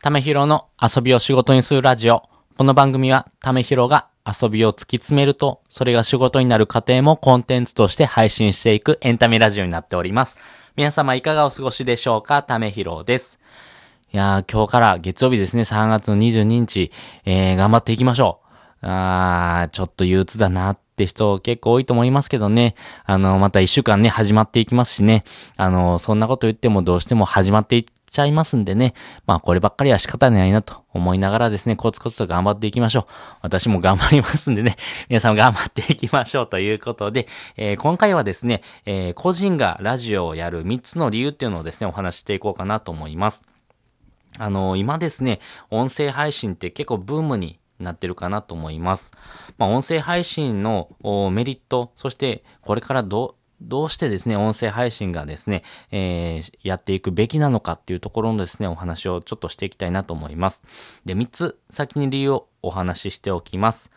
ためひろの遊びを仕事にするラジオ。この番組は、ためひろが遊びを突き詰めると、それが仕事になる過程もコンテンツとして配信していくエンタメラジオになっております。皆様いかがお過ごしでしょうか？ためひろです。いやー、今日から月曜日ですね、3月の22日、えー、頑張っていきましょう。あー、ちょっと憂鬱だなって人結構多いと思いますけどね。あの、また一週間ね、始まっていきますしね。あの、そんなこと言ってもどうしても始まっていってちゃいますんでね。まあこればっかりは仕方ないなと思いながらですね、コツコツと頑張っていきましょう。私も頑張りますんでね、皆さん頑張っていきましょうということで、えー、今回はですね、えー、個人がラジオをやる3つの理由っていうのをですね、お話していこうかなと思います。あのー、今ですね、音声配信って結構ブームになってるかなと思います。まあ、音声配信のメリット、そしてこれからどどうしてですね、音声配信がですね、えー、やっていくべきなのかっていうところのですね、お話をちょっとしていきたいなと思います。で、3つ先に理由をお話ししておきます。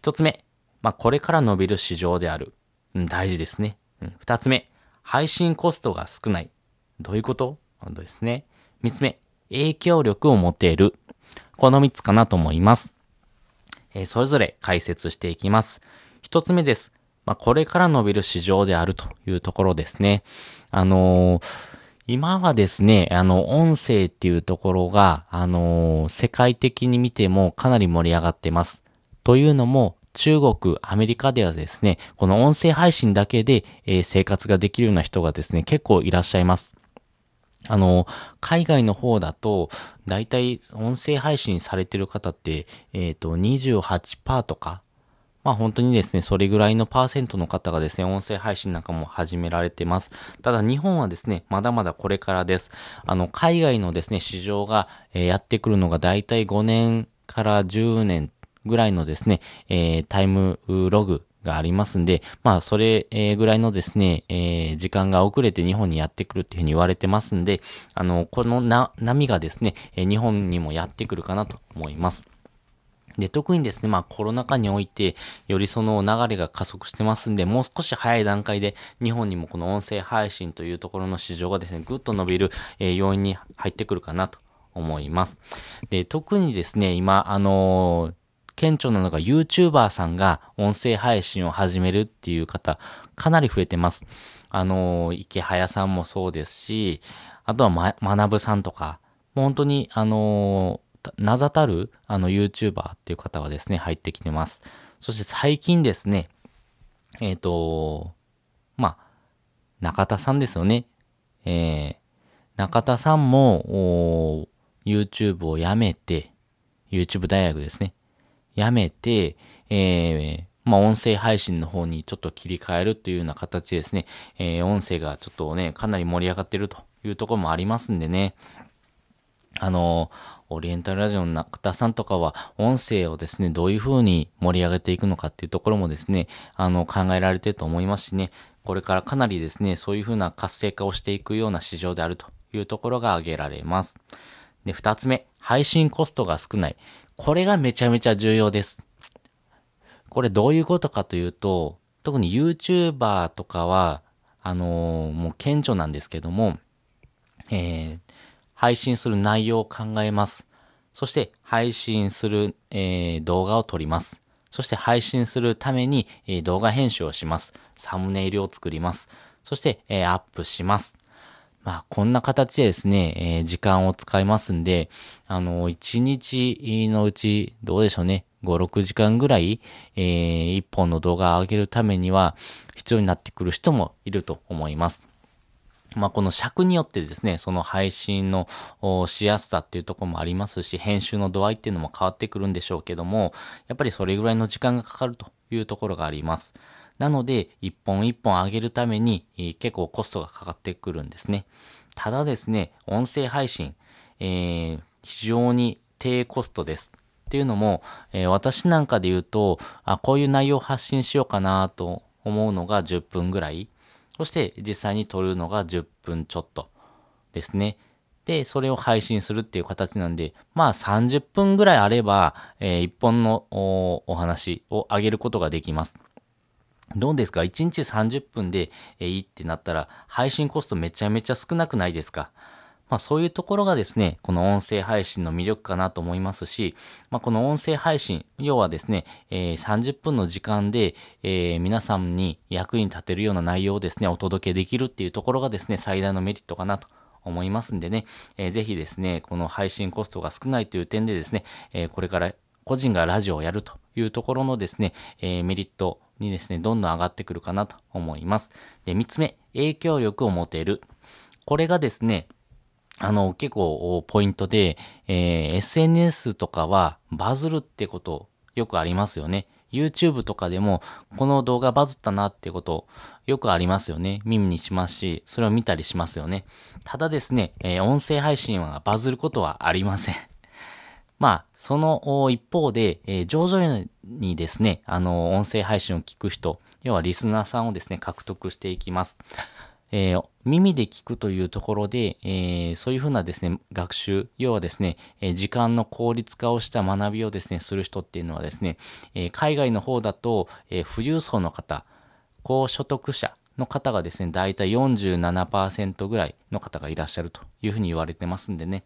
1つ目、まあ、これから伸びる市場である。うん、大事ですね。うん、2つ目、配信コストが少ない。どういうこと？ですね。3つ目、影響力を持てる。この3つかなと思います。えー、それぞれ解説していきます。1つ目です。まあ、これから伸びる市場であるというところですね。あのー、今はですね、あの、音声っていうところが、あのー、世界的に見てもかなり盛り上がってます。というのも、中国、アメリカではですね、この音声配信だけで、えー、生活ができるような人がですね、結構いらっしゃいます。あの、海外の方だと、だいたい音声配信されてる方って、えっ、ー、と、28%とか、まあ本当にですね、それぐらいのパーセントの方がですね、音声配信なんかも始められてます。ただ日本はですね、まだまだこれからです。あの、海外のですね、市場が、やってくるのがだいたい5年から10年ぐらいのですね、えー、タイムログがありますんで、まあ、それぐらいのですね、えー、時間が遅れて日本にやってくるっていうふうに言われてますんで、あの、このな、波がですね、日本にもやってくるかなと思います。で、特にですね、まあコロナ禍において、よりその流れが加速してますんで、もう少し早い段階で、日本にもこの音声配信というところの市場がですね、ぐっと伸びる、えー、要因に入ってくるかなと思います。で、特にですね、今、あのー、顕著なのが YouTuber さんが音声配信を始めるっていう方、かなり増えてます。あの、池早さんもそうですし、あとはま、学さんとか、もう本当に、あの名ざたる、あの、YouTuber っていう方はですね、入ってきてます。そして最近ですね、えっ、ー、と、まあ、中田さんですよね。えー、中田さんも、YouTube をやめて、YouTube 大学ですね。やめて、えー、まあ、音声配信の方にちょっと切り替えるというような形ですね。えー、音声がちょっとね、かなり盛り上がってるというところもありますんでね。あの、オリエンタルラジオの中田さんとかは、音声をですね、どういう風に盛り上げていくのかっていうところもですね、あの、考えられてると思いますしね、これからかなりですね、そういう風な活性化をしていくような市場であるというところが挙げられます。で、二つ目、配信コストが少ない。これがめちゃめちゃ重要です。これどういうことかというと、特に YouTuber とかは、あのー、もう顕著なんですけども、えー、配信する内容を考えます。そして配信する、えー、動画を撮ります。そして配信するために、えー、動画編集をします。サムネイルを作ります。そして、えー、アップします。まあ、こんな形でですね、えー、時間を使いますんで、あの、1日のうち、どうでしょうね、5、6時間ぐらい、えー、1本の動画を上げるためには、必要になってくる人もいると思います。まあ、この尺によってですね、その配信のしやすさっていうところもありますし、編集の度合いっていうのも変わってくるんでしょうけども、やっぱりそれぐらいの時間がかかるというところがあります。なので、一本一本上げるために、結構コストがかかってくるんですね。ただですね、音声配信、えー、非常に低コストです。っていうのも、えー、私なんかで言うと、あ、こういう内容を発信しようかなと思うのが10分ぐらい。そして実際に撮るのが10分ちょっとですね。で、それを配信するっていう形なんで、まあ30分ぐらいあれば、えー、1本のお話をあげることができます。どうですか ?1 日30分で、え、いいってなったら、配信コストめちゃめちゃ少なくないですか？まあそういうところがですね、この音声配信の魅力かなと思いますし、まあこの音声配信、要はですね、えー、30分の時間で、えー、皆さんに役に立てるような内容をですね、お届けできるっていうところがですね、最大のメリットかなと思いますんでね、えー、ぜひですね、この配信コストが少ないという点でですね、えー、これから個人がラジオをやるというところのですね、えー、メリットにですね、どんどん上がってくるかなと思います。で、三つ目、影響力を持てる。これがですね、あの、結構ポイントで、えー、SNS とかはバズるってことよくありますよね。YouTube とかでも、この動画バズったなってことよくありますよね。耳にしますし、それを見たりしますよね。ただですね、えー、音声配信はバズることはありません。まあ、その一方で、えー、徐々にですね、あの、音声配信を聞く人、要はリスナーさんをですね、獲得していきます。えー、耳で聞くというところで、えー、そういうふうなですね、学習、要はですね、えー、時間の効率化をした学びをですね、する人っていうのはですね、え海外の方だと、え富裕層の方、高所得者の方がですね、だいたい47%ぐらいの方がいらっしゃるというふうに言われてますんでね、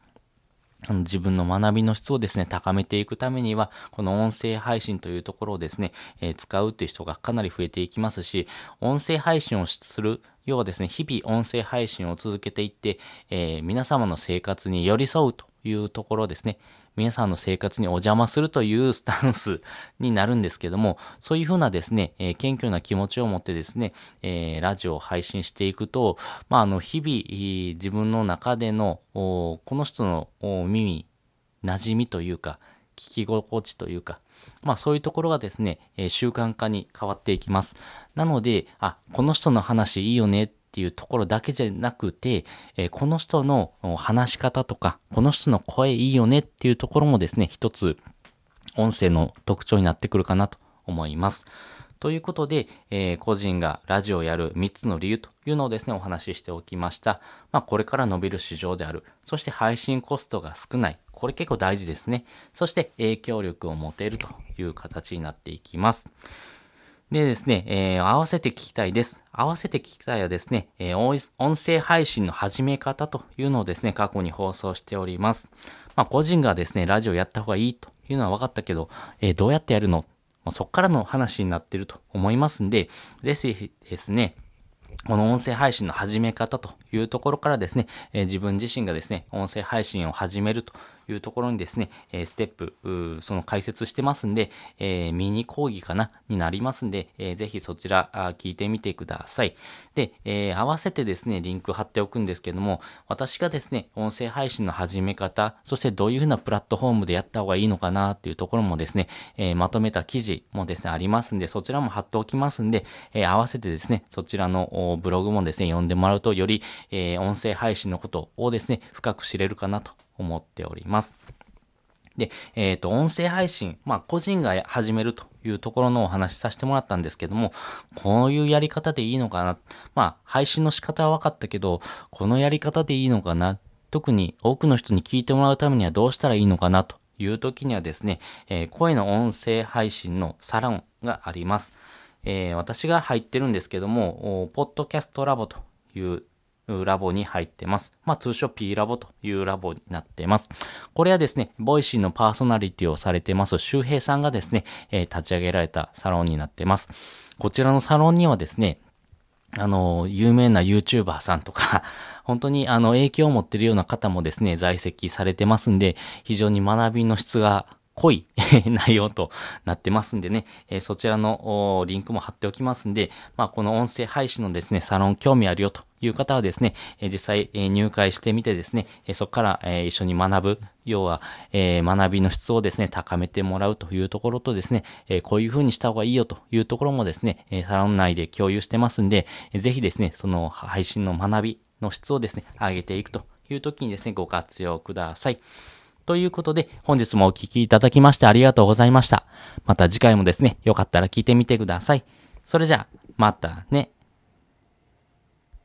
自分の学びの質をですね、高めていくためには、この音声配信というところをですね、えー、使うという人がかなり増えていきますし、音声配信をする、要はですね、日々音声配信を続けていって、えー、皆様の生活に寄り添うというところですね。皆さんの生活にお邪魔するというスタンスになるんですけども、そういうふうなですね、えー、謙虚な気持ちを持ってですね、えー、ラジオを配信していくと、まあ、あの、日々、自分の中での、この人の耳、馴染みというか、聞き心地というか、まあそういうところがですね、えー、習慣化に変わっていきます。なので、あ、この人の話いいよねっっていうところだけじゃなくて、えー、この人の話し方とか、この人の声いいよねっていうところもですね、一つ音声の特徴になってくるかなと思います。ということで、えー、個人がラジオをやる3つの理由というのをですね、お話ししておきました。まあ、これから伸びる市場である。そして配信コストが少ない。これ結構大事ですね。そして影響力を持てるという形になっていきます。でですね、えー、合わせて聞きたいです。合わせて聞きたいはですね、えー、音声配信の始め方というのをですね、過去に放送しております。まあ、個人がですね、ラジオやった方がいいというのは分かったけど、えー、どうやってやるの？そっからの話になってると思いますんで、ぜひですね、この音声配信の始め方というところからですね、えー、自分自身がですね、音声配信を始めるというところにですね、えステップ、その解説してますんで、えー、ミニ講義かなになりますんで、えー、ぜひそちら聞いてみてください。で、えー、合わせてですね、リンク貼っておくんですけども、私がですね、音声配信の始め方、そしてどういうふうなプラットフォームでやった方がいいのかなっていうところもですね、えー、まとめた記事もですね、ありますんで、そちらも貼っておきますんで、えー、合わせてですね、そちらのブログもですね、読んでもらうと、より、えー、音声配信のことをですね、深く知れるかなと思っております。で、えっ、ー、と、音声配信、まあ、個人が始めるというところのお話しさせてもらったんですけども、こういうやり方でいいのかな。まあ、配信の仕方は分かったけど、このやり方でいいのかな。特に多くの人に聞いてもらうためにはどうしたらいいのかなという時にはですね、えー、声の音声配信のサロンがあります。えー、私が入ってるんですけども、ポッドキャストラボというラボに入ってます。まあ、通称 P ラボというラボになってます。これはですね、ボイシーのパーソナリティをされてます周平さんがですね、えー、立ち上げられたサロンになってます。こちらのサロンにはですね、あの、有名な YouTuber さんとか、本当にあの影響を持ってるような方もですね、在籍されてますんで、非常に学びの質が濃い 内容となってますんでね、えー、そちらのリンクも貼っておきますんで、まあ、この音声配信のですね、サロン興味あるよという方はですね、えー、実際、えー、入会してみてですね、え、そこから、え、一緒に学ぶ、要は、え、学びの質をですね、高めてもらうというところとですね、え、こういう風にした方がいいよというところもですね、え、サロン内で共有してますんで、えー、ぜひですね、その配信の学びの質をですね、上げていくという時にですね、ご活用ください。ということで、本日もお聴きいただきましてありがとうございました。また次回もですね、よかったら聞いてみてください。それじゃあ、またね。